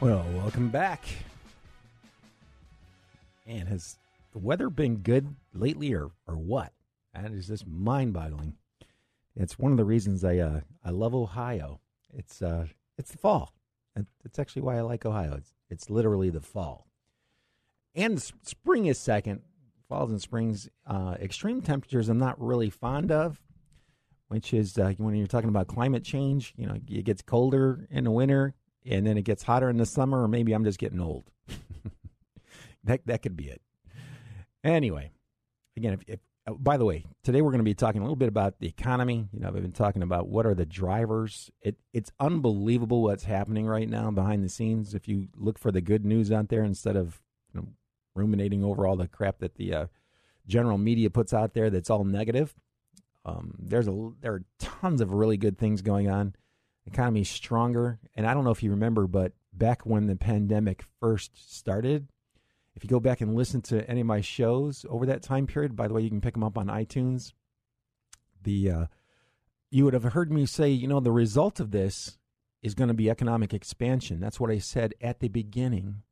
Well, welcome back. And has the weather been good lately, or or what? That is just mind-boggling. It's one of the reasons I uh, I love Ohio. It's uh it's the fall. And It's actually why I like Ohio. It's it's literally the fall, and spring is second. Falls and springs. Uh, extreme temperatures I'm not really fond of, which is uh, when you're talking about climate change. You know, it gets colder in the winter, and then it gets hotter in the summer, or maybe I'm just getting old. that that could be it. Anyway, again, if, if oh, by the way, today we're going to be talking a little bit about the economy. You know, I've been talking about what are the drivers. It it's unbelievable what's happening right now behind the scenes. If you look for the good news out there instead of you know, ruminating over all the crap that the uh, general media puts out there, that's all negative. Um, there's a there are tons of really good things going on. Economy's stronger, and I don't know if you remember, but back when the pandemic first started, if you go back and listen to any of my shows over that time period, by the way, you can pick them up on iTunes. The uh, you would have heard me say, you know, the result of this is going to be economic expansion. That's what I said at the beginning,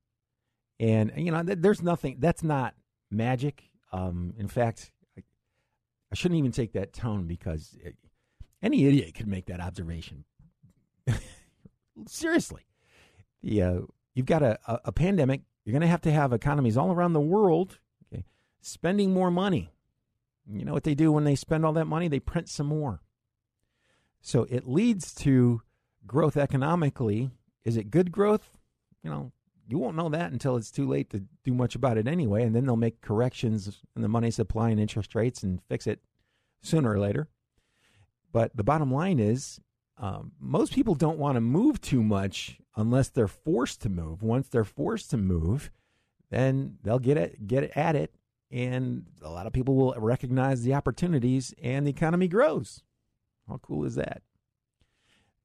and you know, th- there's nothing. That's not magic. Um, in fact, I, I shouldn't even take that tone because it, any idiot could make that observation. Seriously, the uh, you've got a, a, a pandemic. You're going to have to have economies all around the world okay, spending more money. You know what they do when they spend all that money? They print some more. So it leads to growth economically. Is it good growth? You know, you won't know that until it's too late to do much about it anyway. And then they'll make corrections in the money supply and interest rates and fix it sooner or later. But the bottom line is, um, most people don't want to move too much unless they're forced to move. Once they're forced to move, then they'll get it, get at it, and a lot of people will recognize the opportunities, and the economy grows. How cool is that?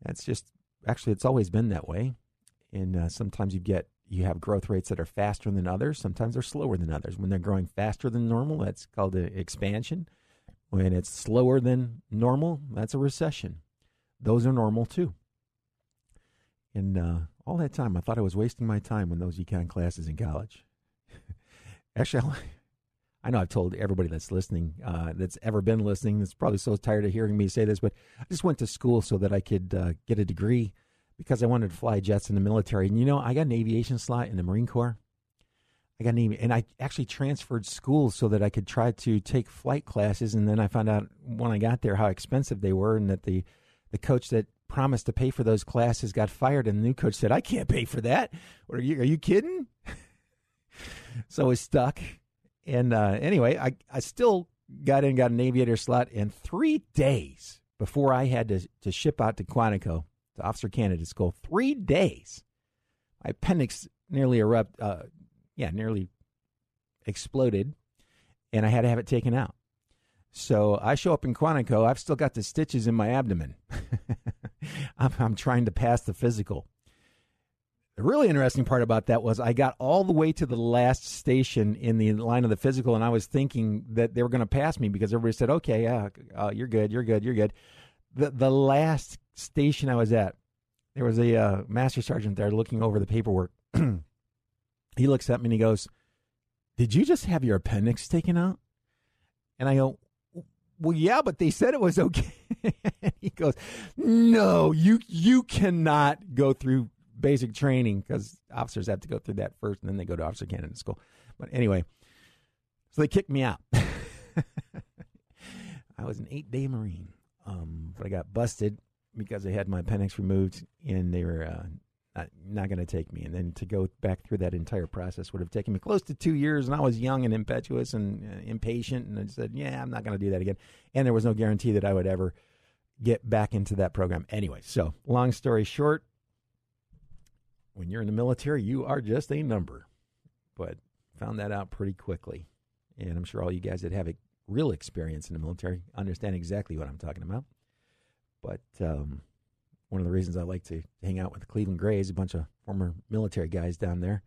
That's just actually it's always been that way, and uh, sometimes you get you have growth rates that are faster than others. Sometimes they're slower than others. When they're growing faster than normal, that's called an expansion. When it's slower than normal, that's a recession. Those are normal too. And uh, all that time, I thought I was wasting my time in those econ classes in college. Actually, I- know I've told everybody that's listening, uh, that's ever been listening, that's probably so tired of hearing me say this, but I just went to school so that I could uh, get a degree because I wanted to fly jets in the military. And you know, I got an aviation slot in the Marine Corps. I got an avi- and I actually transferred schools so that I could try to take flight classes. And then I found out when I got there how expensive they were, and that the the coach that promised to pay for those classes got fired, and the new coach said, "I can't pay for that." Are you? Are you kidding? so I stuck. And uh, anyway, I I still got in, got an aviator slot, and three days before I had to to ship out to Quantico, to Officer Candidate School, three days, my appendix nearly erupt, uh, yeah, nearly exploded, and I had to have it taken out. So I show up in Quantico. I've still got the stitches in my abdomen. I'm, I'm trying to pass the physical. The really interesting part about that was I got all the way to the last station in the line of the physical, and I was thinking that they were going to pass me because everybody said, "Okay, yeah, uh, you're good, you're good, you're good." The the last station I was at, there was a uh, master sergeant there looking over the paperwork. he looks at me and he goes, "Did you just have your appendix taken out?" And I go, "Well, yeah, but they said it was okay." he goes, "No, you you cannot go through basic training because officers have to go through that first, and then they go to officer candidate school." But anyway, so they kicked me out. I was an eight day Marine, um, but I got busted because I had my appendix removed, and they were uh, not, not going to take me. And then to go back through that entire process would have taken me close to two years. And I was young and impetuous and uh, impatient. And I said, yeah, I'm not going to do that again. And there was no guarantee that I would ever get back into that program anyway. So, long story short, when you're in the military, you are just a number. But found that out pretty quickly. And I'm sure all you guys that have a real experience in the military understand exactly what I'm talking about. But um, one of the reasons I like to hang out with the Cleveland Grays, a bunch of former military guys down there.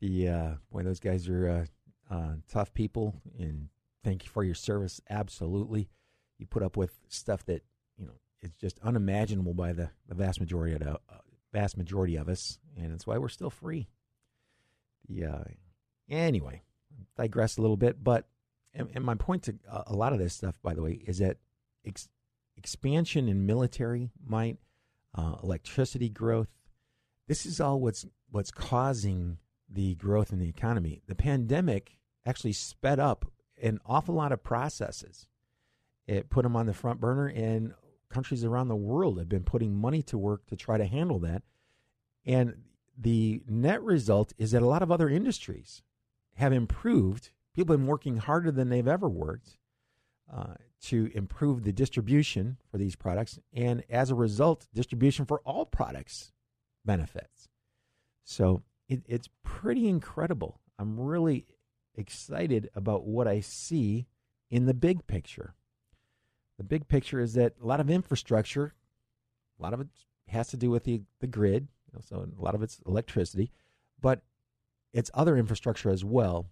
The uh, boy, those guys are uh, uh, tough people, and thank you for your service. Absolutely, you put up with stuff that you know it's just unimaginable by the, the vast majority of the, uh, vast majority of us, and that's why we're still free. Yeah. Uh, anyway, digress a little bit, but and, and my point to a lot of this stuff, by the way, is that ex- expansion in military might uh, electricity growth. This is all what's what's causing the growth in the economy. The pandemic actually sped up an awful lot of processes. It put them on the front burner, and countries around the world have been putting money to work to try to handle that. And the net result is that a lot of other industries have improved. People have been working harder than they've ever worked. Uh, to improve the distribution for these products, and as a result, distribution for all products benefits. So it, it's pretty incredible. I'm really excited about what I see in the big picture. The big picture is that a lot of infrastructure, a lot of it has to do with the, the grid, so a lot of it's electricity, but it's other infrastructure as well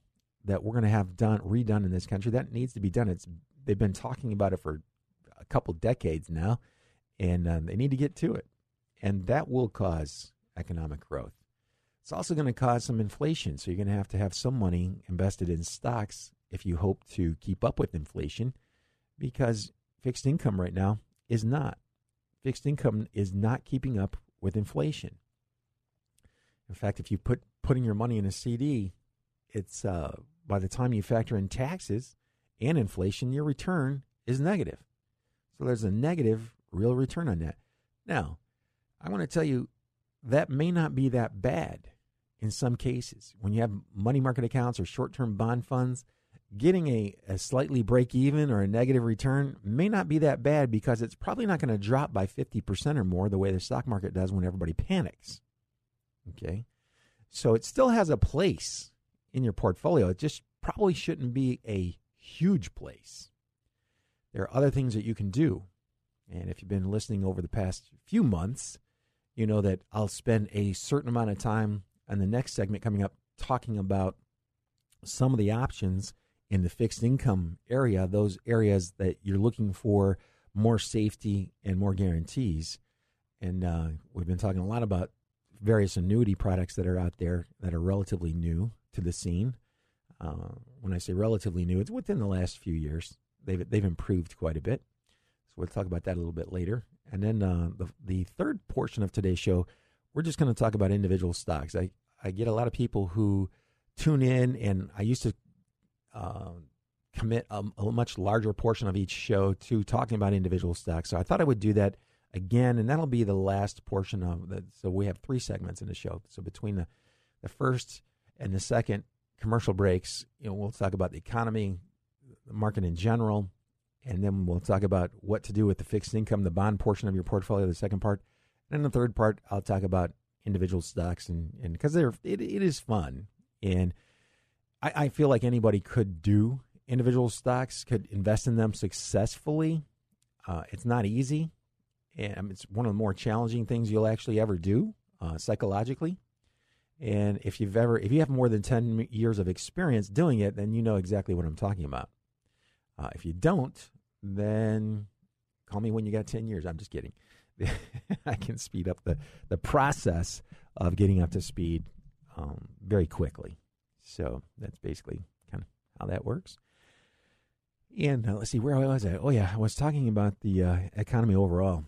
that we're going to have done redone in this country that needs to be done. It's they've been talking about it for a couple decades now, and um, they need to get to it. And that will cause economic growth. It's also going to cause some inflation. So you're going to have to have some money invested in stocks if you hope to keep up with inflation, because fixed income right now is not. Fixed income is not keeping up with inflation. In fact, if you put putting your money in a CD, it's uh, by the time you factor in taxes, and inflation, your return is negative. So there's a negative real return on that. Now, I want to tell you that may not be that bad in some cases. When you have money market accounts or short term bond funds, getting a, a slightly break even or a negative return may not be that bad because it's probably not going to drop by 50% or more the way the stock market does when everybody panics. Okay. So it still has a place in your portfolio. It just probably shouldn't be a huge place. There are other things that you can do. And if you've been listening over the past few months, you know that I'll spend a certain amount of time on the next segment coming up talking about some of the options in the fixed income area, those areas that you're looking for more safety and more guarantees. And uh, we've been talking a lot about various annuity products that are out there that are relatively new to the scene. Uh, when I say relatively new, it's within the last few years. They've they've improved quite a bit. So we'll talk about that a little bit later. And then uh, the the third portion of today's show, we're just going to talk about individual stocks. I I get a lot of people who tune in, and I used to uh, commit a, a, much larger portion of each show to talking about individual stocks. So I thought I would do that again, and that'll be the last portion of the. So we have three segments in the show. So between the the first and the second commercial breaks, you know, we'll talk about the economy, the market in general, and then we'll talk about what to do with the fixed income, the bond portion of your portfolio, the second part. And then the third part, I'll talk about individual stocks and and because they're it, it is fun and I, I feel like anybody could do individual stocks, could invest in them successfully. Uh, it's not easy, and it's one of the more challenging things you'll actually ever do uh, psychologically. And if you've ever, if you have more than 10 years of experience doing it, then you know exactly what I'm talking about. Uh, if you don't, then call me when you got 10 years. I'm just kidding. I can speed up the the process of getting up to speed um, very quickly. So that's basically kind of how that works. And uh, let's see, where I was I? Oh yeah, I was talking about the uh, economy overall,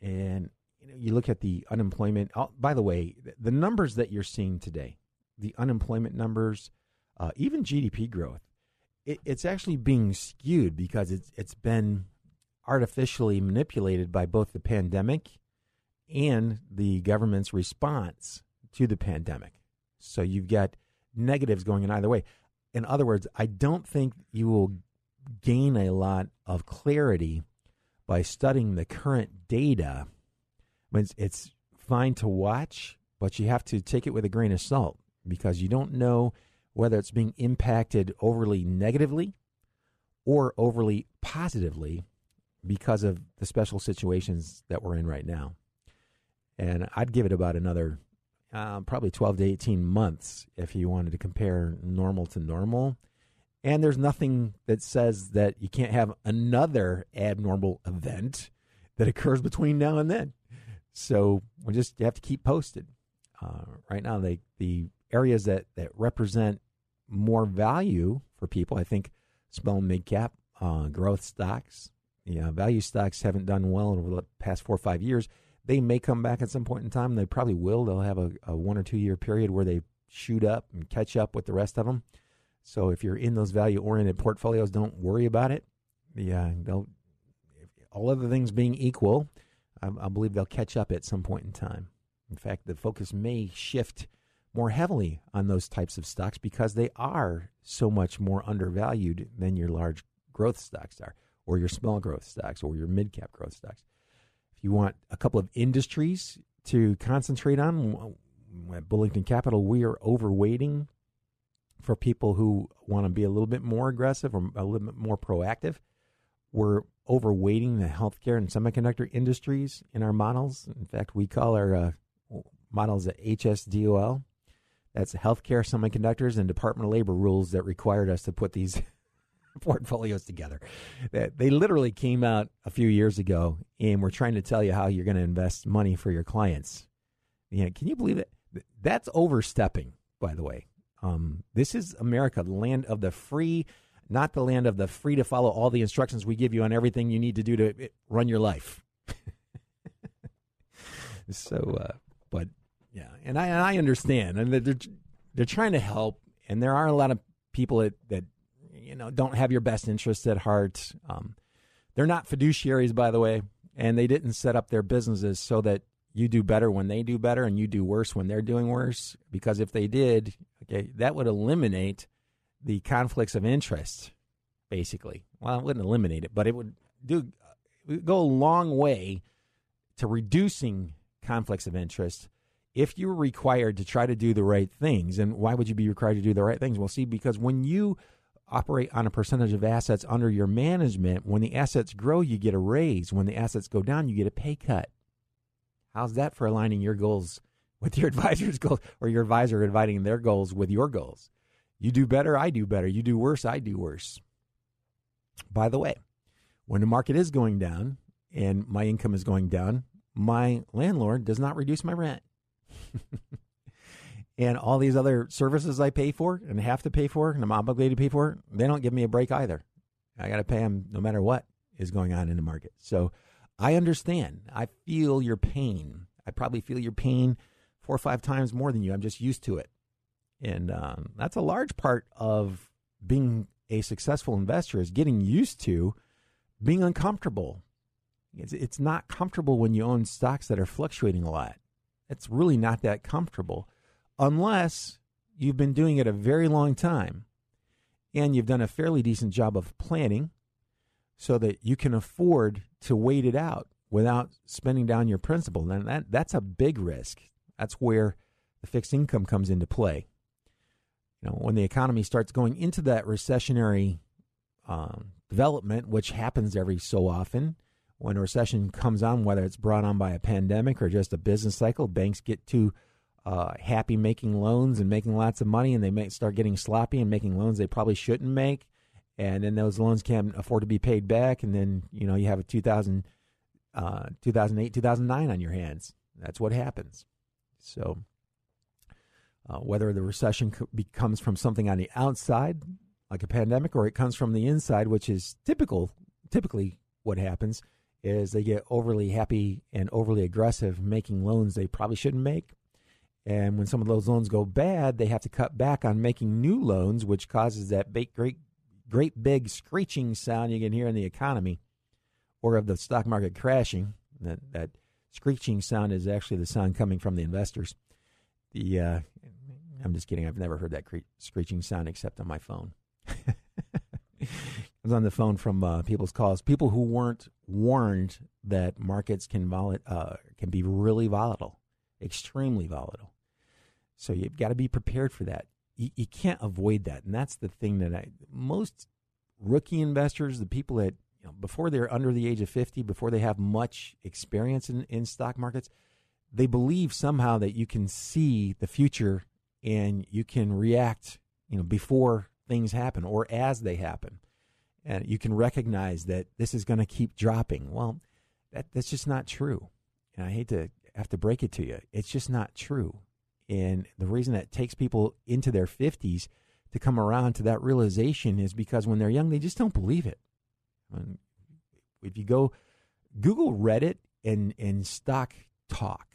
and you know, you look at the unemployment. Oh, by the way, the numbers that you're seeing today, the unemployment numbers, uh, even GDP growth, it, it's actually being skewed because it's it's been artificially manipulated by both the pandemic and the government's response to the pandemic. So you've got negatives going in either way. In other words, I don't think you will gain a lot of clarity by studying the current data. It's, fine to watch, but you have to take it with a grain of salt because you don't know whether it's being impacted overly negatively or overly positively because of the special situations that we're in right now. And I'd give it about another uh, probably 12 to 18 months if you wanted to compare normal to normal. And there's nothing that says that you can't have another abnormal event that occurs between now and then. So we just have to keep posted. Uh, right now, they, the areas that, that represent more value for people, I think small mid cap uh, growth stocks, yeah, value stocks haven't done well over the past four or five years. They may come back at some point in time. They probably will. They'll have a, a one or two year period where they shoot up and catch up with the rest of them. So if you're in those value oriented portfolios, don't worry about it. Yeah, all other things being equal, I, I believe they'll catch up at some point in time. In fact, the focus may shift more heavily on those types of stocks because they are so much more undervalued than your large growth stocks are, or your small growth stocks, or your mid cap growth stocks. If you want a couple of industries to concentrate on, at Bullington Capital, we are overweighting for people who want to be a little bit more aggressive or a little bit more proactive. We're overweighting the healthcare and semiconductor industries in our models. In fact, we call our uh, models HSDOL. That's healthcare, semiconductors, and Department of Labor rules that required us to put these portfolios together. They literally came out a few years ago, and we're trying to tell you how you're going to invest money for your clients. Can you believe it? That's overstepping, by the way. Um, this is America, the land of the free, not the land of the free to follow all the instructions we give you on everything you need to do to run your life. so, uh, but yeah, and I and I understand, and they're they're trying to help, and there are a lot of people that that you know don't have your best interests at heart. Um, they're not fiduciaries, by the way, and they didn't set up their businesses so that you do better when they do better and you do worse when they're doing worse. Because if they did, okay, that would eliminate the conflicts of interest, basically. Well, it wouldn't eliminate it, but it would do it would go a long way to reducing conflicts of interest if you were required to try to do the right things. And why would you be required to do the right things? Well, see, because when you operate on a percentage of assets under your management, when the assets grow, you get a raise. When the assets go down, you get a pay cut. How's that for aligning your goals with your advisor's goals or your advisor inviting their goals with your goals? You do better, I do better. You do worse, I do worse. By the way, when the market is going down and my income is going down, my landlord does not reduce my rent. and all these other services I pay for and have to pay for and I'm obligated to pay for, they don't give me a break either. I got to pay them no matter what is going on in the market. So I understand. I feel your pain. I probably feel your pain four or five times more than you. I'm just used to it. And um, that's a large part of being a successful investor is getting used to being uncomfortable. It's, it's not comfortable when you own stocks that are fluctuating a lot. It's really not that comfortable unless you've been doing it a very long time and you've done a fairly decent job of planning so that you can afford to wait it out without spending down your principal. And that, that's a big risk. That's where the fixed income comes into play. You know, when the economy starts going into that recessionary um, development, which happens every so often, when a recession comes on, whether it's brought on by a pandemic or just a business cycle, banks get too uh, happy making loans and making lots of money, and they may start getting sloppy and making loans they probably shouldn't make, and then those loans can't afford to be paid back, and then you know you have a 2008 uh, 2008, 2009 on your hands. That's what happens. So, uh, whether the recession comes from something on the outside, like a pandemic, or it comes from the inside, which is typical, typically what happens is they get overly happy and overly aggressive making loans they probably shouldn't make. And when some of those loans go bad, they have to cut back on making new loans, which causes that big, great, great big screeching sound you can hear in the economy or of the stock market crashing. That, that screeching sound is actually the sound coming from the investors. The uh, I'm just kidding. I've never heard that cre- screeching sound except on my phone. I was on the phone from uh, people's calls. People who weren't warned that markets can vol- uh, can be really volatile, extremely volatile. So you've got to be prepared for that. You, you can't avoid that, and that's the thing that I most rookie investors, the people that you know, before they're under the age of fifty, before they have much experience in, in stock markets, they believe somehow that you can see the future and you can react, you know, before things happen or as they happen. And you can recognize that this is going to keep dropping. Well, that, that's just not true. And I hate to have to break it to you. It's just not true. And the reason that takes people into their 50s to come around to that realization is because when they're young, they just don't believe it. When, if you go Google Reddit and, and stock talk,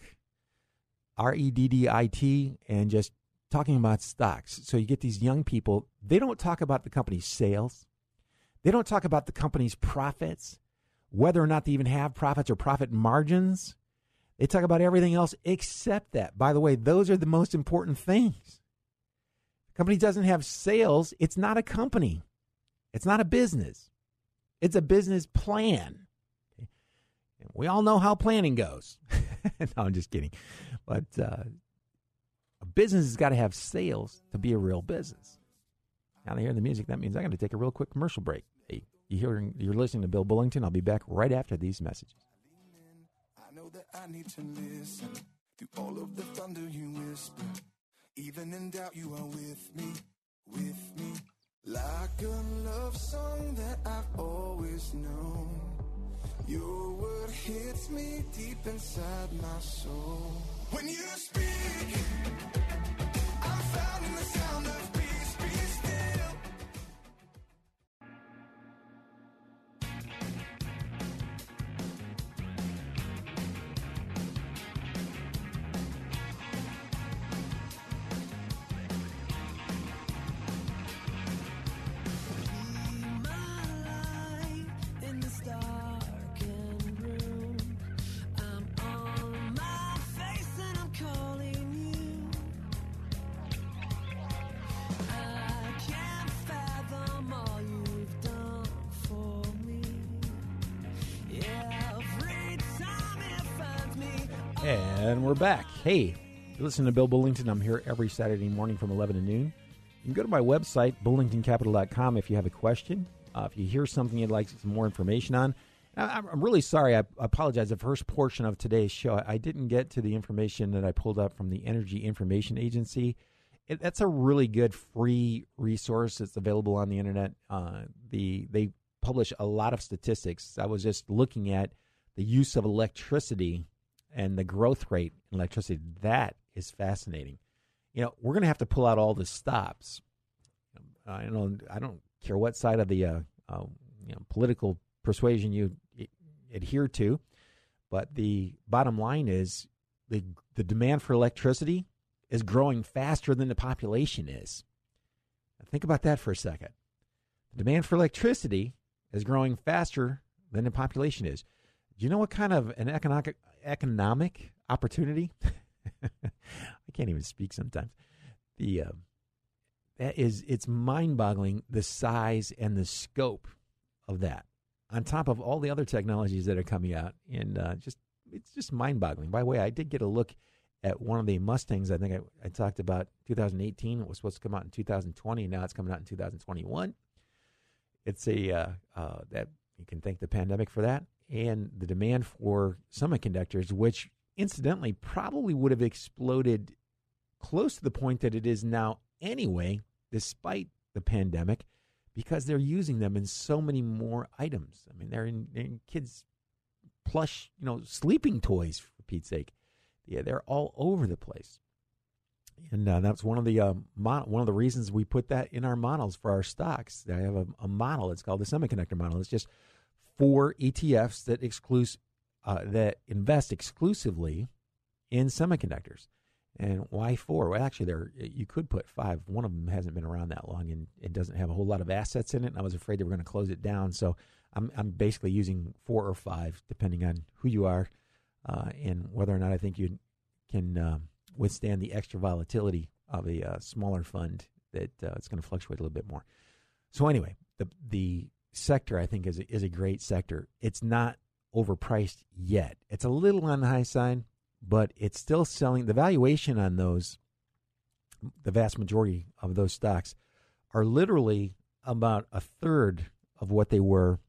R E D D I T, and just talking about stocks. So you get these young people, they don't talk about the company's sales, they don't talk about the company's profits, whether or not they even have profits or profit margins. They talk about everything else except that. By the way, those are the most important things. The company doesn't have sales, it's not a company. It's not a business. It's a business plan. We all know how planning goes. no, I'm just kidding. But uh, a business has got to have sales to be a real business. Now they hear the music. That means I got to take a real quick commercial break. Hey, you hearing, you're listening to Bill Bullington. I'll be back right after these messages. I know that I need to listen all of the thunder you whisper. Even in doubt, you are with me, with me. Like a love song that I've always known. Your word hits me deep inside my soul. When you speak, And we're back. Hey, you listen to Bill Bullington. I'm here every Saturday morning from 11 to noon. You can go to my website, bullingtoncapital.com, if you have a question. Uh, if you hear something you'd like some more information on. I, am really sorry. I, apologize. The first portion of today's show, I didn't get to the information that I pulled up from the Energy Information Agency. It, that's a really good free resource that's available on the internet. Uh, the They publish a lot of statistics. I was just looking at the use of electricity and the growth rate in electricity. That is fascinating. You know, we're going to have to pull out all the stops. I don't, I don't care what side of the uh, uh, you know, political persuasion you adhere to, but the bottom line is the the demand for electricity is growing faster than the population is. Now think about that for a second. The demand for electricity is growing faster than the population is. You know what kind of an economic economic opportunity. I can't even speak sometimes. The uh, that is it's mind-boggling the size and the scope of that. On top of all the other technologies that are coming out, and uh, just it's just mind-boggling. By the way, I did get a look at one of the Mustangs. I think I, I talked about 2018. It was supposed to come out in 2020, and now it's coming out in 2021. It's a uh, uh, that you can thank the pandemic for that and the demand for semiconductors, which incidentally probably would have exploded close to the point that it is now anyway, despite the pandemic, because they're using them in so many more items. I mean, they're in, in kids' plush, you know, sleeping toys for Pete's sake. Yeah, they're all over the place, and uh, that's one of the uh, mon- one of the reasons we put that in our models for our stocks. I have a, a model. It's called the semiconductor model. It's just four ETFs that exclude uh, that invest exclusively in semiconductors. And why four? Well, actually, there you could put five. One of them hasn't been around that long, and it doesn't have a whole lot of assets in it. And I was afraid they were going to close it down, so I'm I'm basically using four or five, depending on who you are, uh, and whether or not I think you can uh, withstand the extra volatility of a uh, smaller fund that uh, it's going to fluctuate a little bit more. So anyway, the the sector I think is a, is a great sector. It's not overpriced yet. It's a little on the high side but it's still selling. The valuation on those, the vast majority of those stocks, are literally about a third of what they were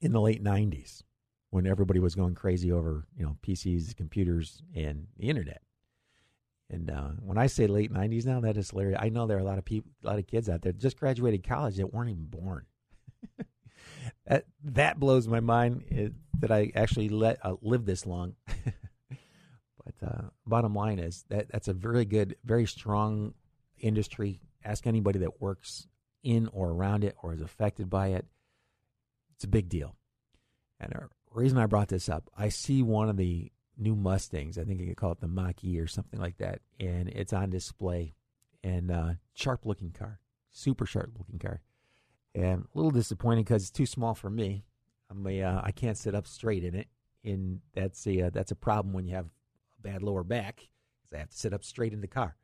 in the late 90s when everybody was going crazy over you know PCs, computers, and the internet. And uh, when I say late 90s now, that is hilarious. I know there are a lot of people, a lot of kids out there just graduated college that weren't even born. that that blows my mind it, that I actually let uh, live this long. But uh, bottom line is that that's a very good, very strong industry. Ask anybody that works in or around it or is affected by it. It's a big deal. And the reason I brought this up, I see one of the new Mustangs. I think you could call it the Mach E or something like that, and it's on display. And uh, sharp looking car, super sharp looking car, and a little disappointing because it's too small for me. I'm uh, I can't sit up straight in it, and that's a uh, that's a problem when you have a bad lower back because I have to sit up straight in the car.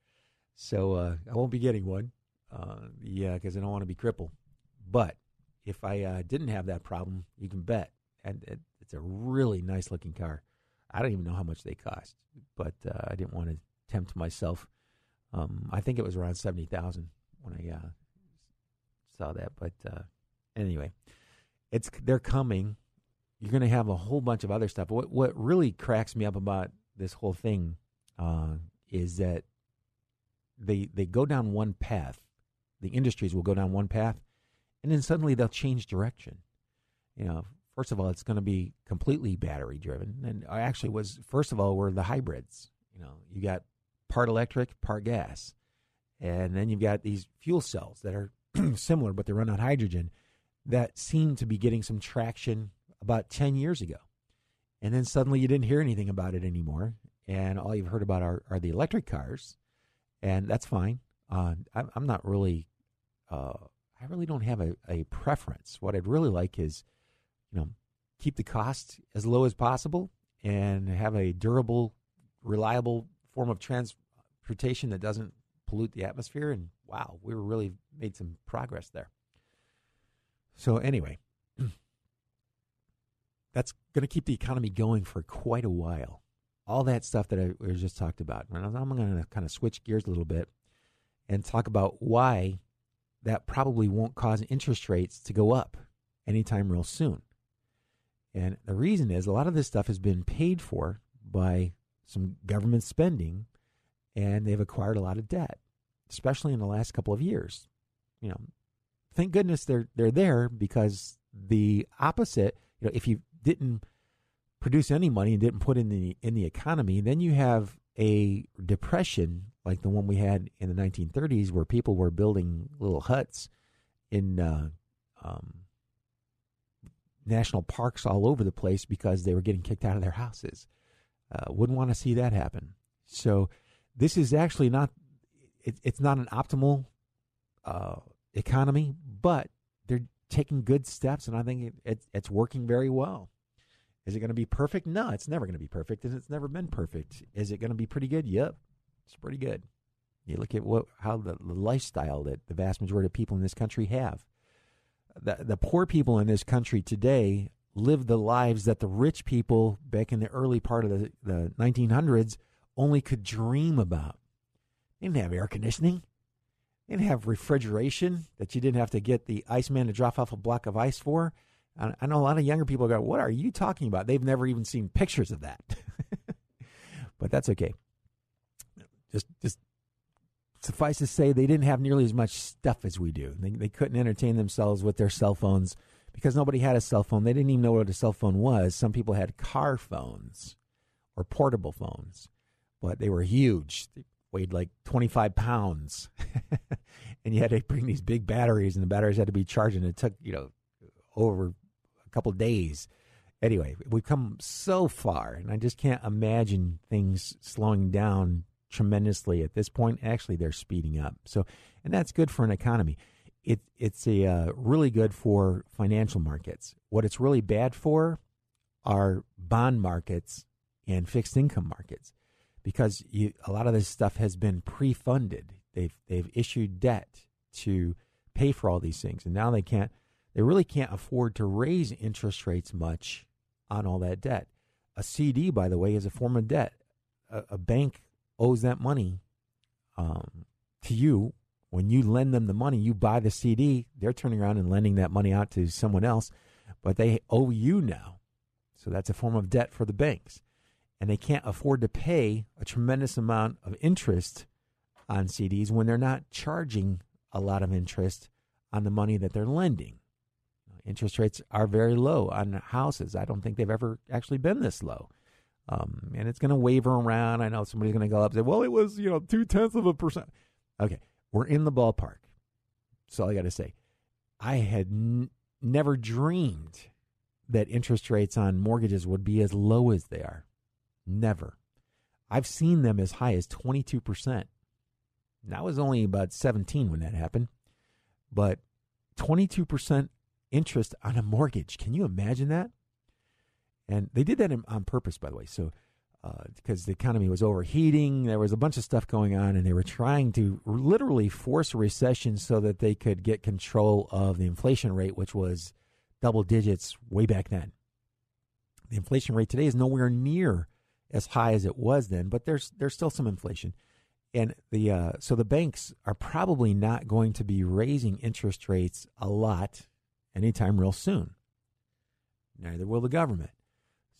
So uh, I won't be getting one. Uh, yeah, because I don't want to be crippled. But if I uh, didn't have that problem, you can bet, and it, it's a really nice looking car. I don't even know how much they cost, but uh, I didn't want to tempt myself. Um, I think it was around seventy thousand when I uh, saw that. But uh, anyway, it's they're coming. You're going to have a whole bunch of other stuff. What what really cracks me up about this whole thing uh, is that they they go down one path. The industries will go down one path, and then suddenly they'll change direction. You know, first of all, it's going to be completely battery driven, and actually was first of all were the hybrids. You know, you got part electric, part gas, and then you've got these fuel cells that are similar, but they run on hydrogen. That seemed to be getting some traction about ten years ago and then suddenly you didn't hear anything about it anymore, and all you've heard about are, are the electric cars, and that's fine. Uh, I'm, I'm not really, uh, I really don't have a, a preference. What I'd really like is, you know, keep the cost as low as possible and have a durable, reliable form of transportation that doesn't pollute the atmosphere. And wow, we really made some progress there. So anyway, that's going to keep the economy going for quite a while. All that stuff that I just talked about. And I'm going to kind of switch gears a little bit and talk about why that probably won't cause interest rates to go up anytime real soon. And the reason is a lot of this stuff has been paid for by some government spending and they've acquired a lot of debt, especially in the last couple of years. You know, thank goodness they're they're there because the opposite, you know, if you didn't produce any money and didn't put in the in the economy, then you have a depression like the one we had in the 1930s, where people were building little huts in uh, um, national parks all over the place because they were getting kicked out of their houses. Uh, wouldn't want to see that happen. So this is actually not it, it's not an optimal uh, economy, but they're taking good steps, and I think it, it, it's working very well. Is it going to be perfect? No, it's never going to be perfect, and it's never been perfect. Is it going to be pretty good? Yep, it's pretty good. You look at what how the, the lifestyle that the vast majority of people in this country have. The the poor people in this country today live the lives that the rich people back in the early part of the, the 1900s only could dream about. They didn't have air conditioning. They didn't have refrigeration that you didn't have to get the iceman to drop off a block of ice for. I know a lot of younger people go, "What are you talking about?" They've never even seen pictures of that. but that's okay. Just, just suffice to say, they didn't have nearly as much stuff as we do. They, they couldn't entertain themselves with their cell phones because nobody had a cell phone. They didn't even know what a cell phone was. Some people had car phones or portable phones, but they were huge. They weighed like 25 pounds. and you had to bring these big batteries, and the batteries had to be charged, and it took, you know, over a couple days. Anyway, we've come so far, and I just can't imagine things slowing down tremendously at this point. Actually, they're speeding up. So, and that's good for an economy. It, it's a uh, really good for financial markets. What it's really bad for are bond markets and fixed income markets because you, a lot of this stuff has been pre-funded. They've they've issued debt to pay for all these things, and now they can't. They really can't afford to raise interest rates much on all that debt. A CD, by the way, is a form of debt. A, a bank owes that money um, to you. When you lend them the money, you buy the CD. They're turning around and lending that money out to someone else, but they owe you now. So that's a form of debt for the banks. And they can't afford to pay a tremendous amount of interest on CDs when they're not charging a lot of interest on the money that they're lending. Interest rates are very low on houses. I don't think they've ever actually been this low. Um, and it's going to waver around. I know somebody's going to go up and say, well, it was, you know, two tenths of a percent. Okay, we're in the ballpark. That's all I got to say. I had n- never dreamed that interest rates on mortgages would be as low as they are. Never. I've seen them as high as 22%. I was only about 17 when that happened. But 22% interest on a mortgage. Can you imagine that? And they did that on purpose, by the way. So, uh, because the economy was overheating, there was a bunch of stuff going on, and they were trying to literally force a recession so that they could get control of the inflation rate, which was double digits way back then. The inflation rate today is nowhere near as high as it was then, but there's there's still some inflation, and the uh, so the banks are probably not going to be raising interest rates a lot anytime real soon. Neither will the government.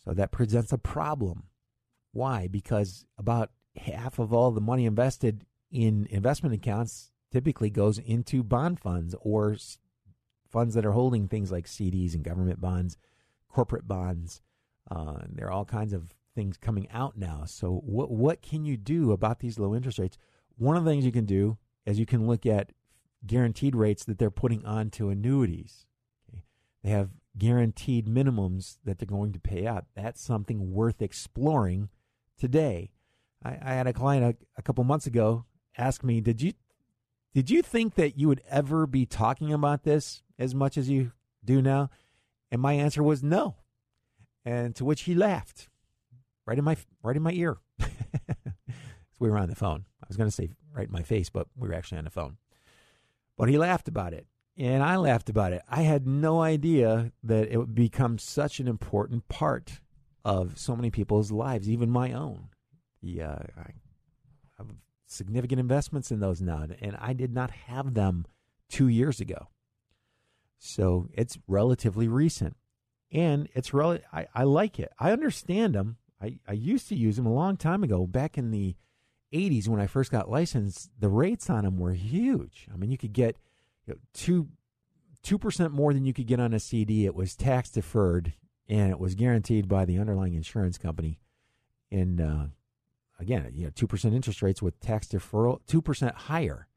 So that presents a problem. Why? Because about half of all the money invested in investment accounts typically goes into bond funds or funds that are holding things like CDs and government bonds, corporate bonds. Uh, there are all kinds of things coming out now. So what what can you do about these low interest rates? One of the things you can do is you can look at guaranteed rates that they're putting onto annuities. They have guaranteed minimums that they're going to pay out. That's something worth exploring today. I, I had a client a, a couple months ago ask me, "Did you did you think that you would ever be talking about this as much as you do now?" And my answer was no. And to which he laughed, right in my right in my ear. so we were on the phone. I was going to say right in my face, but we were actually on the phone. But he laughed about it. And I laughed about it. I had no idea that it would become such an important part of so many people's lives, even my own. Yeah, I have significant investments in those now, and I did not have them two years ago. So it's relatively recent, and it's really I, I like it. I understand them. I, I used to use them a long time ago, back in the 80s when I first got licensed. The rates on them were huge. I mean, you could get you know, two two percent more than you could get on a CD. It was tax deferred, and it was guaranteed by the underlying insurance company. And uh, again, you know, two percent interest rates with tax deferral, two percent higher.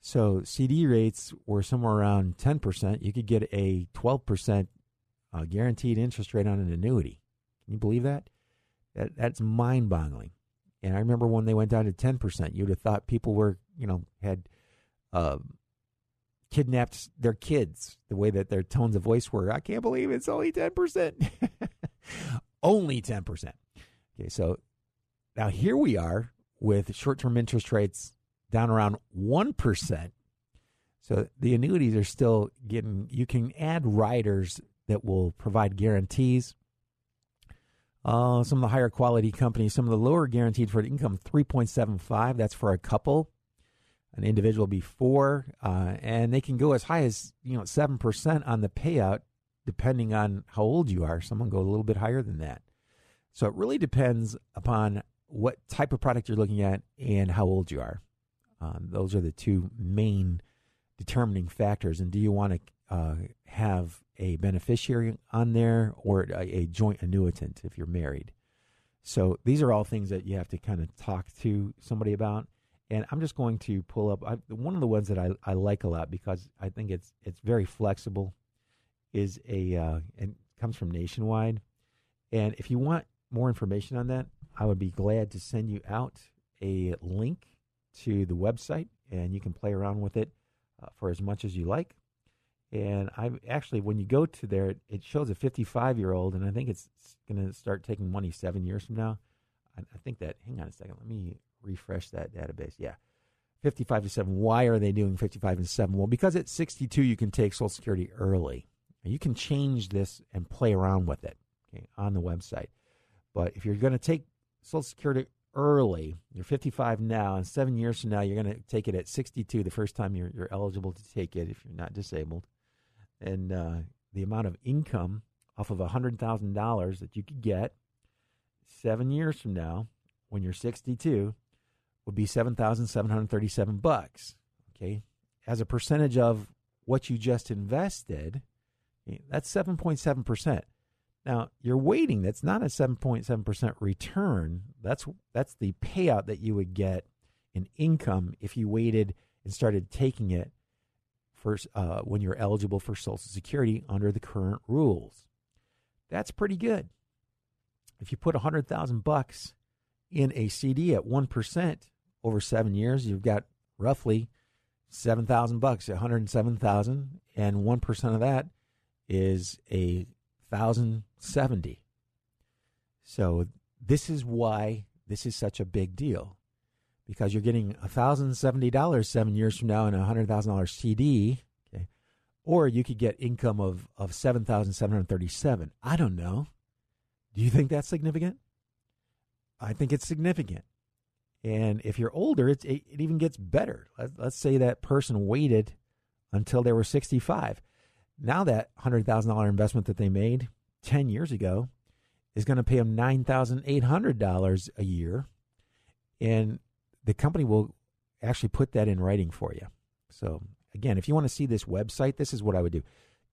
So CD rates were somewhere around ten percent. You could get a twelve percent uh, guaranteed interest rate on an annuity. Can you believe that? That that's mind-boggling. And I remember when they went down to ten percent, you'd have thought people were, you know, had uh, kidnapped their kids the way that their tones of voice were. I can't believe it's only 10%. only 10%. Okay, so now here we are with short term interest rates down around 1%. So the annuities are still getting, you can add riders that will provide guarantees. Uh, some of the higher quality companies, some of the lower guaranteed for income, 3.75. That's for a couple an individual before, uh, and they can go as high as you know seven percent on the payout, depending on how old you are. Someone go a little bit higher than that. So it really depends upon what type of product you're looking at and how old you are. Um, those are the two main determining factors. And do you want to uh, have a beneficiary on there or a, a joint annuitant if you're married. So these are all things that you have to kind of talk to somebody about. And I'm just going to pull up I, one of the ones that I, I like a lot because I think it's it's very flexible. Is a uh, and comes from Nationwide, and if you want more information on that, I would be glad to send you out a link to the website, and you can play around with it uh, for as much as you like. And I actually, when you go to there, it, it shows a 55 year old, and I think it's going to start taking money seven years from now. I, I think that. Hang on a second. Let me refresh that database. Yeah. 55 to 7. Why are they doing 55 and 7? Well, because at 62, you can take Social Security early. You can change this and play around with it okay, on the website. But if you're going to take Social Security early, you're 55 now, and seven years from now, you're going to take it at 62 the first time you're, you're eligible to take it if you're not disabled. And uh, the amount of income off of $100,000 that you could get seven years from now when you're 62 would be 7,737 bucks. Okay. As a percentage of what you just invested, that's 7.7%. Now, you're waiting. That's not a 7.7% return. That's that's the payout that you would get in income if you waited and started taking it first uh, when you're eligible for Social Security under the current rules. That's pretty good. If you put a hundred thousand bucks in a CD at one percent over seven years, you've got roughly seven thousand bucks, one hundred seven thousand, and one percent of that is a thousand seventy. So this is why this is such a big deal, because you're getting a thousand seventy dollars seven years from now in a hundred thousand dollars CD, okay, or you could get income of of seven thousand seven hundred thirty seven. I don't know. Do you think that's significant? I think it's significant. And if you're older, it, it even gets better. Let, let's say that person waited until they were 65. Now that $100,000 investment that they made 10 years ago is going to pay them $9,800 a year. And the company will actually put that in writing for you. So, again, if you want to see this website, this is what I would do.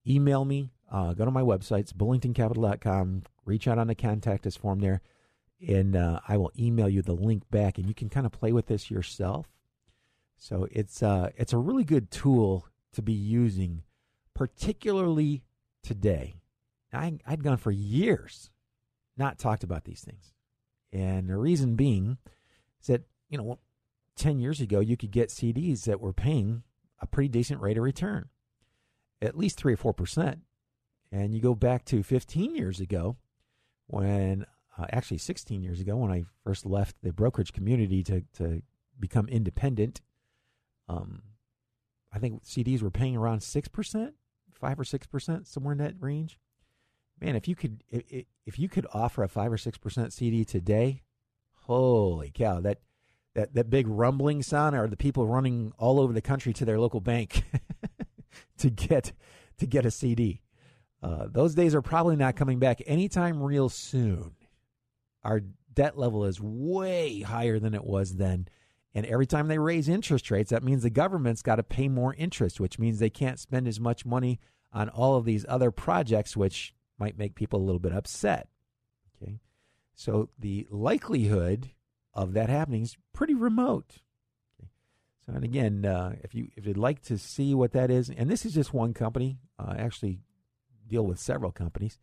Email me, uh, go to my website, it's bullingtoncapital.com, reach out on the contact us form there, and uh, I will email you the link back, and you can kind of play with this yourself. So it's uh, it's a really good tool to be using particularly today. I, I'd gone for years not talked about these things. And the reason being is that, you know, 10 years ago, you could get CDs that were paying a pretty decent rate of return, at least 3 or 4%. And you go back to 15 years ago, when uh, actually 16 years ago, when I first left the brokerage community to, to become independent, um, I think CDs were paying around 6% five or six percent, somewhere in that range. Man, if you could, if, if you could offer a five or six percent CD today, holy cow! That that that big rumbling sound are the people running all over the country to their local bank to get to get a CD. Uh, those days are probably not coming back anytime real soon. Our debt level is way higher than it was then. And every time they raise interest rates, that means the government's got to pay more interest, which means they can't spend as much money on all of these other projects, which might make people a little bit upset. Okay. So the likelihood of that happening is pretty remote. So, and again, uh, if you if you'd like to see what that is, and this is just one company, uh, I actually deal with several companies,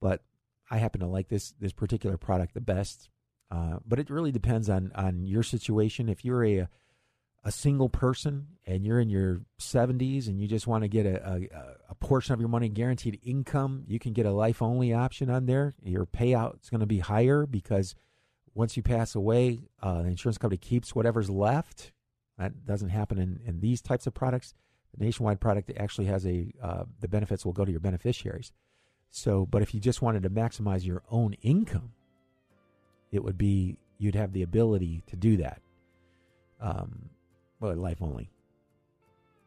but I happen to like this this particular product the best. Uh, but it really depends on on your situation. If you're a a single person and you're in your 70s and you just want to get a, a, a portion of your money guaranteed income, you can get a life only option on there. Your payout is going to be higher because once you pass away, uh, the insurance company keeps whatever's left. That doesn't happen in, in these types of products. The nationwide product actually has a uh, the benefits will go to your beneficiaries. So, but if you just wanted to maximize your own income, it would be you'd have the ability to do that. Um, well, life only.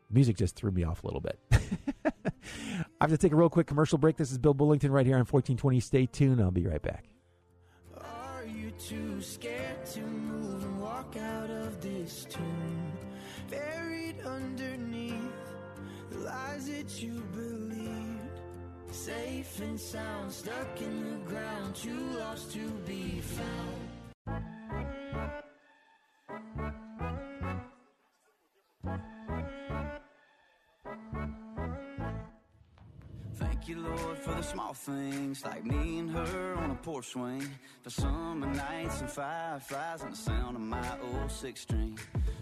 Music just threw me off a little bit. I have to take a real quick commercial break. This is Bill Bullington right here on 1420. Stay tuned. I'll be right back too scared to move and walk out of this tomb. Buried underneath the lies that you believed. Safe and sound, stuck in the ground, too lost to be found. You, Lord, for the small things like me and her on a porch swing. For summer nights and fireflies and the sound of my old six string.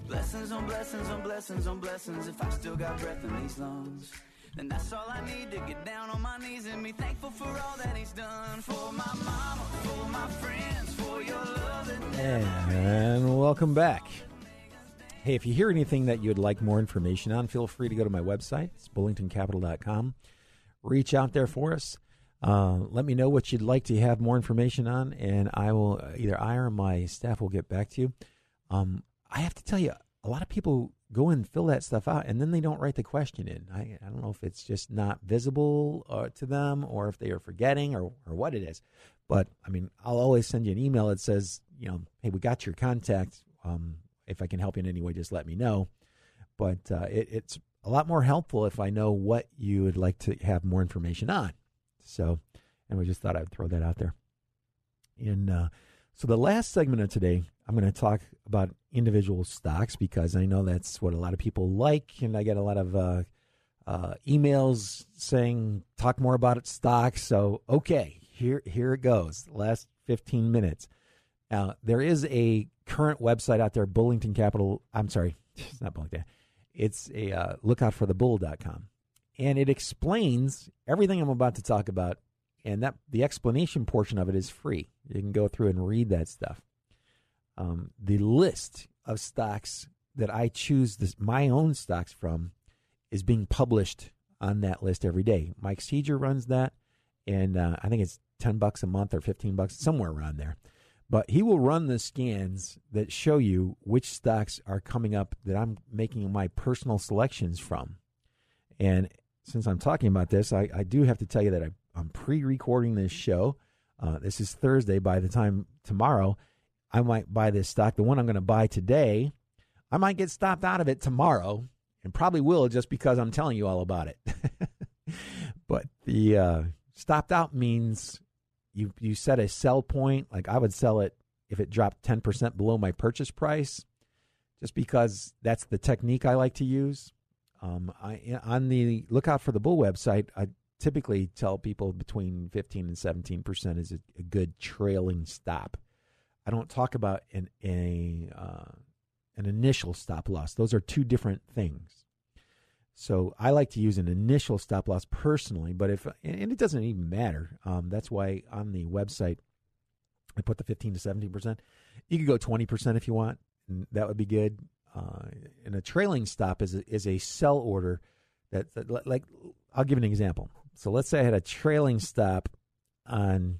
Blessings on blessings on blessings on blessings. If I still got breath in these lungs, then that's all I need to get down on my knees and be thankful for all that He's done. For my mama, for my friends, for your love And welcome back. Hey, if you hear anything that you'd like more information on, feel free to go to my website. It's bullingtoncapital.com. Reach out there for us. Uh, let me know what you'd like to have more information on, and I will either I or my staff will get back to you. Um, I have to tell you, a lot of people go and fill that stuff out, and then they don't write the question in. I, I don't know if it's just not visible uh, to them, or if they are forgetting, or or what it is. But I mean, I'll always send you an email that says, you know, hey, we got your contact. Um, if I can help you in any way, just let me know. But uh, it, it's a lot more helpful if I know what you would like to have more information on. So, and we just thought I'd throw that out there. And uh, so, the last segment of today, I'm going to talk about individual stocks because I know that's what a lot of people like, and I get a lot of uh, uh, emails saying talk more about stocks. So, okay, here here it goes. Last 15 minutes. Now, there is a current website out there, Bullington Capital. I'm sorry, it's not Bullington. It's a uh, lookoutforthebull.com. And it explains everything I'm about to talk about. And that the explanation portion of it is free. You can go through and read that stuff. Um, the list of stocks that I choose this, my own stocks from is being published on that list every day. Mike Seeger runs that, and uh, I think it's ten bucks a month or fifteen bucks, somewhere around there. But he will run the scans that show you which stocks are coming up that I'm making my personal selections from. And since I'm talking about this, I, I do have to tell you that I, I'm pre recording this show. Uh, this is Thursday. By the time tomorrow, I might buy this stock. The one I'm going to buy today, I might get stopped out of it tomorrow and probably will just because I'm telling you all about it. but the uh, stopped out means you you set a sell point. Like I would sell it if it dropped ten percent below my purchase price, just because that's the technique I like to use. Um, I on the lookout for the bull website, I typically tell people between fifteen and seventeen percent is a, a, good trailing stop. I don't talk about an a uh, an initial stop loss; those are two different things. So I like to use an initial stop loss personally, but if and it doesn't even matter. Um, that's why on the website I put the fifteen to seventeen percent. You could go twenty percent if you want, and that would be good. Uh, and a trailing stop is a, is a sell order that, that like I'll give an example. So let's say I had a trailing stop on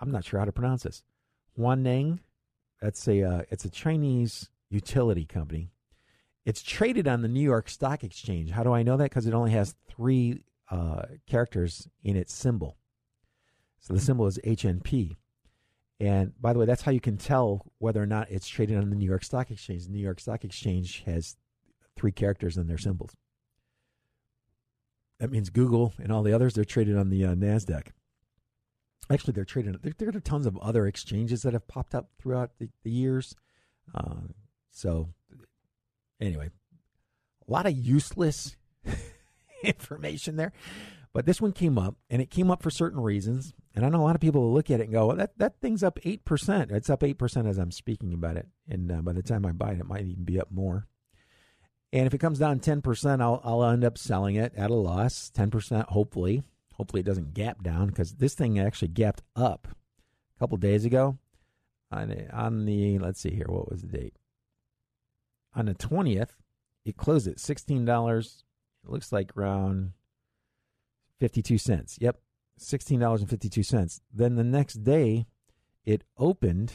I'm not sure how to pronounce this. Huaneng. That's a uh, it's a Chinese utility company it's traded on the New York Stock Exchange. How do I know that? Because it only has three uh, characters in its symbol. So the symbol is HNP. And by the way, that's how you can tell whether or not it's traded on the New York Stock Exchange. The New York Stock Exchange has three characters in their symbols. That means Google and all the others, they're traded on the uh, NASDAQ. Actually, they're traded, there, there, are tons of other exchanges that have popped up throughout the, the years. Uh, so Anyway, a lot of useless information there. But this one came up, and it came up for certain reasons. And I know a lot of people will look at it and go, well, that, that thing's up 8%. It's up 8% as I'm speaking about it. And uh, by the time I buy it, it might even be up more. And if it comes down 10%, I'll, I'll end up selling it at a loss, 10%, hopefully. Hopefully it doesn't gap down because this thing actually gapped up a couple days ago on, on the, let's see here, what was the date? On the 20th, it closed at $16. It looks like around 52 cents. Yep, $16.52. Then the next day, it opened.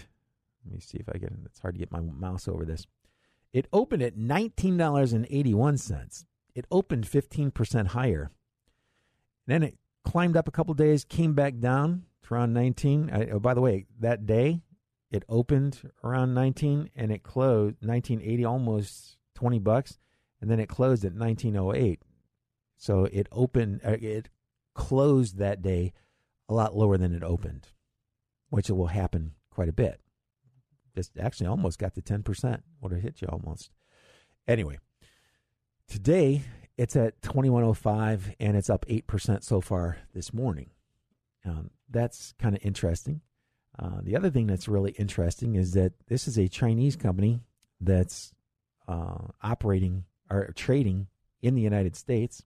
Let me see if I can. It's hard to get my mouse over this. It opened at $19.81. It opened 15% higher. Then it climbed up a couple days, came back down to around 19. I, oh, by the way, that day it opened around 19 and it closed 1980, almost 20 bucks, and then it closed at 1908. So it opened, uh, it closed that day a lot lower than it opened, which will happen quite a bit. Just actually almost got to 10%. Would have hit you almost. Anyway, today it's at 2105 and it's up 8% so far this morning. Um, that's kind of interesting. Uh, the other thing that's really interesting is that this is a Chinese company that's uh, operating or trading in the United States.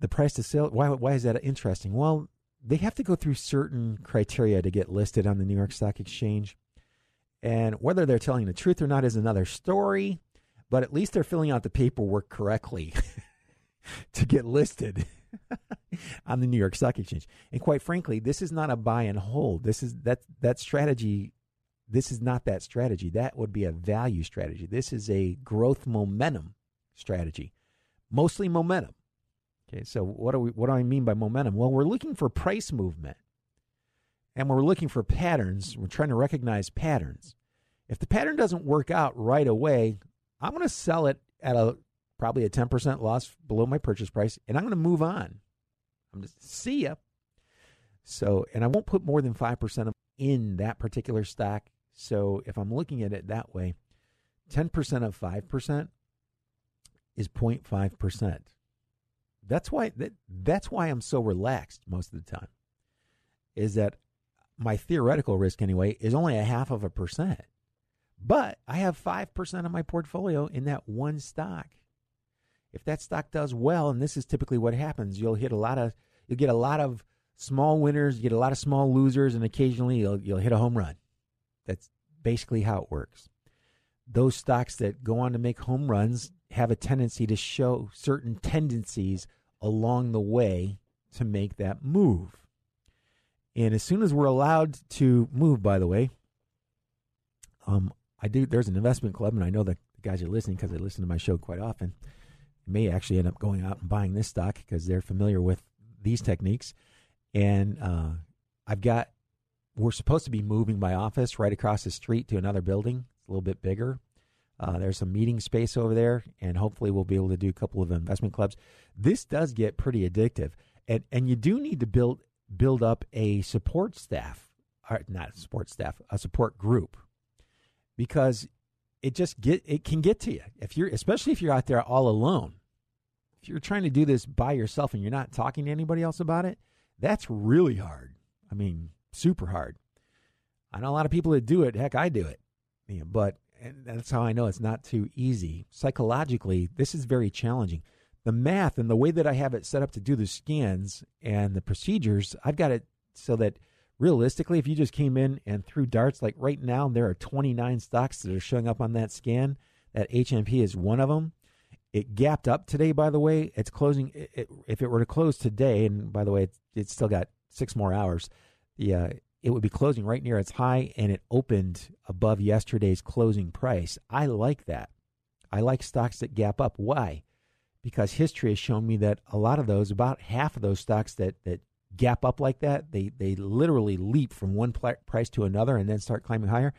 The price to sale, why, why is that interesting? Well, they have to go through certain criteria to get listed on the New York Stock Exchange. And whether they're telling the truth or not is another story, but at least they're filling out the paperwork correctly to get listed on the New York Stock Exchange. And quite frankly, this is not a buy and hold. This is that that strategy this is not that strategy. That would be a value strategy. This is a growth momentum strategy. Mostly momentum. Okay, so what do we what do I mean by momentum? Well, we're looking for price movement. And we're looking for patterns. We're trying to recognize patterns. If the pattern doesn't work out right away, I'm going to sell it at a probably a 10% loss below my purchase price, and I'm going to move on. I'm just see ya. So, and I won't put more than 5% in that particular stock. So, if I'm looking at it that way, 10% of 5% is 0.5%. That's why that, that's why I'm so relaxed most of the time. Is that my theoretical risk anyway is only a half of a percent. But I have 5% of my portfolio in that one stock. If that stock does well, and this is typically what happens, you'll hit a lot of you'll get a lot of small winners, you get a lot of small losers, and occasionally you'll you'll hit a home run. That's basically how it works. Those stocks that go on to make home runs have a tendency to show certain tendencies along the way to make that move. And as soon as we're allowed to move, by the way, um, I do. There's an investment club, and I know the guys are listening because they listen to my show quite often. May actually end up going out and buying this stock because they're familiar with these techniques. And uh, I've got. We're supposed to be moving my office right across the street to another building. It's a little bit bigger. Uh, there's some meeting space over there, and hopefully we'll be able to do a couple of investment clubs. This does get pretty addictive, and and you do need to build build up a support staff, or not support staff, a support group, because it just get it can get to you if you're especially if you're out there all alone. If you're trying to do this by yourself and you're not talking to anybody else about it, that's really hard. I mean, super hard. I know a lot of people that do it. Heck, I do it. Yeah, but and that's how I know it's not too easy. Psychologically, this is very challenging. The math and the way that I have it set up to do the scans and the procedures, I've got it so that realistically, if you just came in and threw darts, like right now, there are 29 stocks that are showing up on that scan. That HNP is one of them. It gapped up today, by the way. It's closing. It, it, if it were to close today, and by the way, it's, it's still got six more hours. The uh, it would be closing right near its high and it opened above yesterday's closing price. I like that. I like stocks that gap up. Why? Because history has shown me that a lot of those, about half of those stocks that, that gap up like that, they, they literally leap from one pl- price to another and then start climbing higher.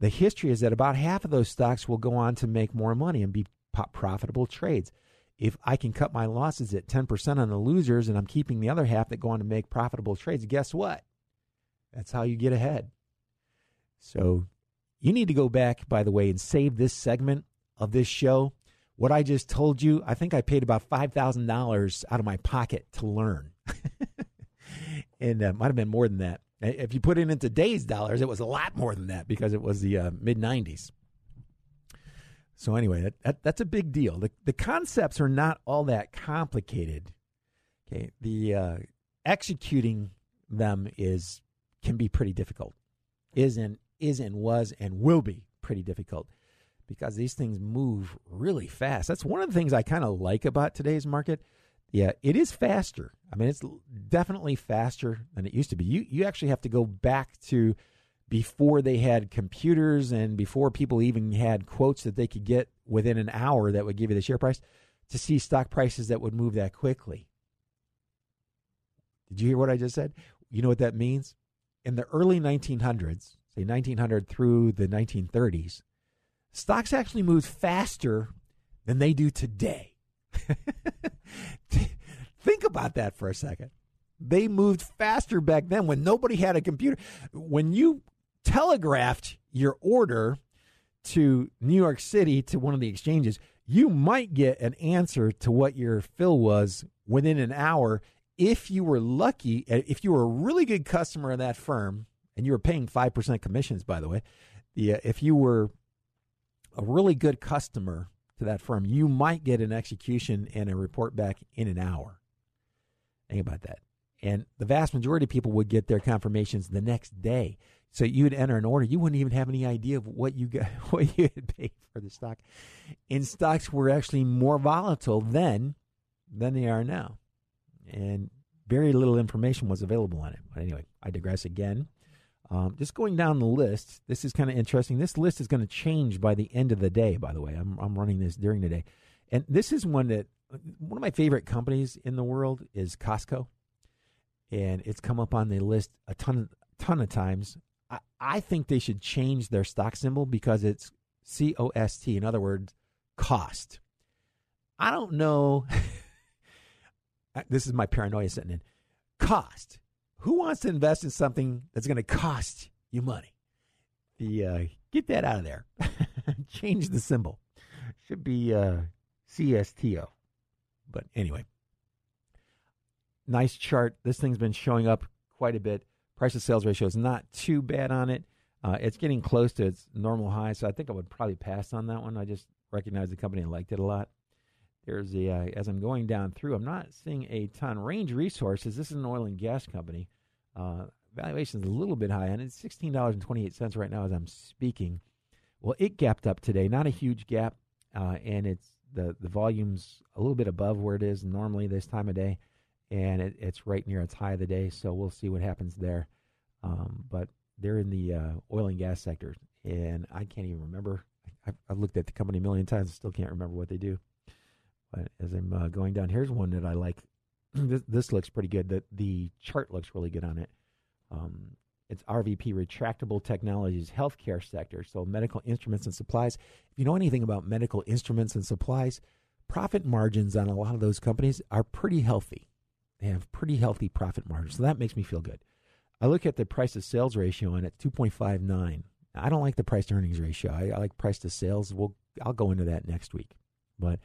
The history is that about half of those stocks will go on to make more money and be profitable trades. If I can cut my losses at 10% on the losers and I'm keeping the other half that go on to make profitable trades, guess what? That's how you get ahead. So you need to go back, by the way, and save this segment of this show. What I just told you, I think I paid about $5,000 out of my pocket to learn. and uh, might have been more than that. If you put it in today's dollars, it was a lot more than that because it was the uh, mid 90s. So, anyway, that, that, that's a big deal. The, the concepts are not all that complicated. Okay. The uh, executing them is can be pretty difficult. Is and is and was and will be pretty difficult because these things move really fast. That's one of the things I kind of like about today's market. Yeah, it is faster. I mean, it's definitely faster than it used to be. You you actually have to go back to before they had computers and before people even had quotes that they could get within an hour that would give you the share price to see stock prices that would move that quickly. Did you hear what I just said? You know what that means? in the early 1900s, say 1900 through the 1930s, stocks actually moved faster than they do today. Think about that for a second. They moved faster back then when nobody had a computer. When you telegraphed your order to New York City to one of the exchanges, you might get an answer to what your fill was within an hour if you were lucky. uh, If you were a really good customer of that firm, and you were paying five percent commissions, by the way, the, uh, if you were a really good customer to that firm, you might get an execution and a report back in an hour. Think about that. And the vast majority of people would get their confirmations the next day. So you'd enter an order, you wouldn't even have any idea of what you got, what you had paid for the stock. And stocks were actually more volatile then than they are now, and very little information was available on it. But anyway, I digress again. Um, just going down the list, this is kind of interesting. This list is going to change by the end of the day. By the way, I'm I'm running this during the day, and this is one that one of my favorite companies in the world is Costco, and it's come up on the list a ton ton of times. I, I think they should change their stock symbol because it's C O S T. In other words, cost. I don't know. this is my paranoia setting in. Cost. Who wants to invest in something that's going to cost you money? The uh, get that out of there. Change the symbol. Should be uh, CSTO. But anyway, nice chart. This thing's been showing up quite a bit. Price to sales ratio is not too bad on it. Uh, it's getting close to its normal high, so I think I would probably pass on that one. I just recognize the company and liked it a lot. There's the uh, as I'm going down through, I'm not seeing a ton. Range Resources. This is an oil and gas company. Uh, valuation is a little bit high and. It's sixteen dollars and twenty eight cents right now as I'm speaking. Well, it gapped up today. Not a huge gap, uh, and it's the the volume's a little bit above where it is normally this time of day, and it, it's right near its high of the day. So we'll see what happens there. Um, but they're in the uh, oil and gas sector, and I can't even remember. I've, I've looked at the company a million times, still can't remember what they do. But as I'm uh, going down, here's one that I like. this, this looks pretty good. The the chart looks really good on it. Um, it's RVP Retractable Technologies Healthcare Sector, so medical instruments and supplies. If you know anything about medical instruments and supplies, profit margins on a lot of those companies are pretty healthy. They have pretty healthy profit margins, so that makes me feel good. I look at the price to sales ratio and it's 2.59. I don't like the price to earnings ratio. I, I like price to sales. We'll I'll go into that next week. But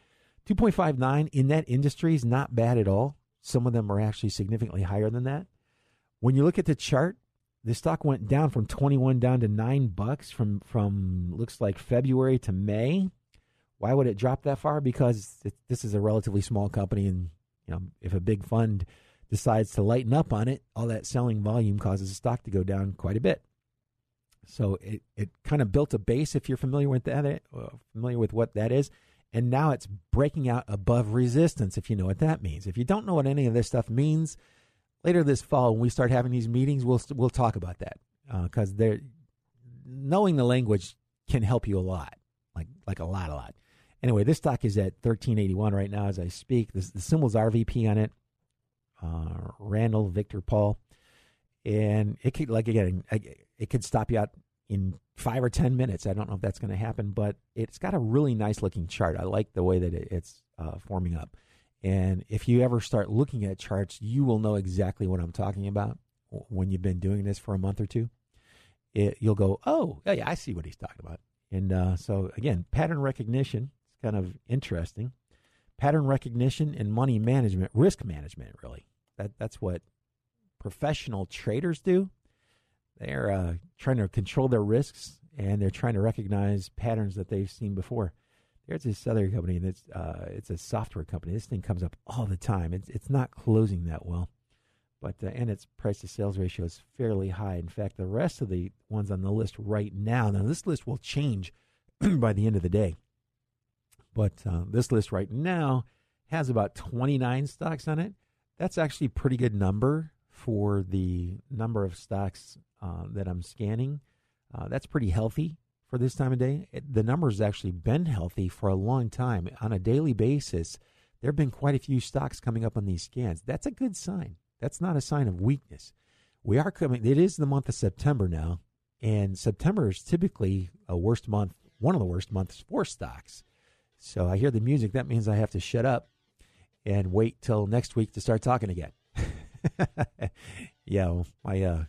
2.59 in that industry is not bad at all. Some of them are actually significantly higher than that. When you look at the chart, the stock went down from 21 down to 9 bucks from from looks like February to May. Why would it drop that far? Because it, this is a relatively small company and you know, if a big fund decides to lighten up on it, all that selling volume causes the stock to go down quite a bit. So it, it kind of built a base if you're familiar with that, uh, familiar with what that is. And now it's breaking out above resistance, if you know what that means. If you don't know what any of this stuff means, later this fall when we start having these meetings, we'll we'll talk about that because uh, they're knowing the language can help you a lot, like like a lot, a lot. Anyway, this stock is at thirteen eighty one right now as I speak. This, the symbol's RVP on it, uh, Randall Victor Paul, and it could like again it could stop you out in five or ten minutes. I don't know if that's going to happen, but it's got a really nice looking chart. I like the way that it, it's uh, forming up. And if you ever start looking at charts, you will know exactly what I'm talking about when you've been doing this for a month or two. It, you'll go, oh, yeah, yeah, I see what he's talking about. And uh, so, again, pattern recognition is kind of interesting. Pattern recognition and money management, risk management, really. That That's what professional traders do. They're uh, trying to control their risks and they're trying to recognize patterns that they've seen before. There's this other company, and it's uh, it's a software company. This thing comes up all the time. It's it's not closing that well, but uh, and its price to sales ratio is fairly high. In fact, the rest of the ones on the list right now, now this list will change by the end of the day, but uh, this list right now has about 29 stocks on it. That's actually a pretty good number for the number of stocks uh, that I'm scanning. Uh, that's pretty healthy for this time of day. The numbers actually been healthy for a long time on a daily basis. There have been quite a few stocks coming up on these scans. That's a good sign. That's not a sign of weakness. We are coming. It is the month of September now, and September is typically a worst month, one of the worst months for stocks. So I hear the music. That means I have to shut up and wait till next week to start talking again. yeah, my uh,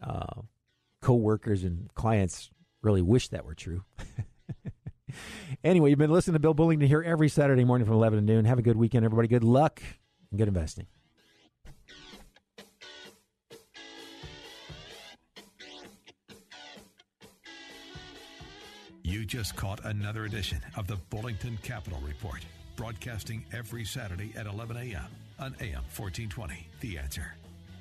uh, co-workers and clients really wish that were true. anyway, you've been listening to Bill Bullington here every Saturday morning from 11 to noon. Have a good weekend, everybody. Good luck and good investing. You just caught another edition of the Bullington Capital Report, broadcasting every Saturday at 11 a.m. on AM 1420. The answer.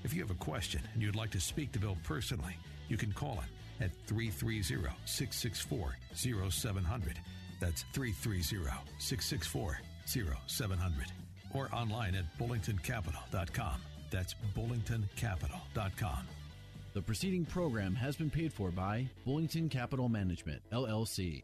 If you have a question and you'd like to speak to Bill personally, you can call him at 330 664 0700. That's 330 664 0700. Or online at bullingtoncapital.com. That's bullingtoncapital.com. The preceding program has been paid for by Bullington Capital Management, LLC.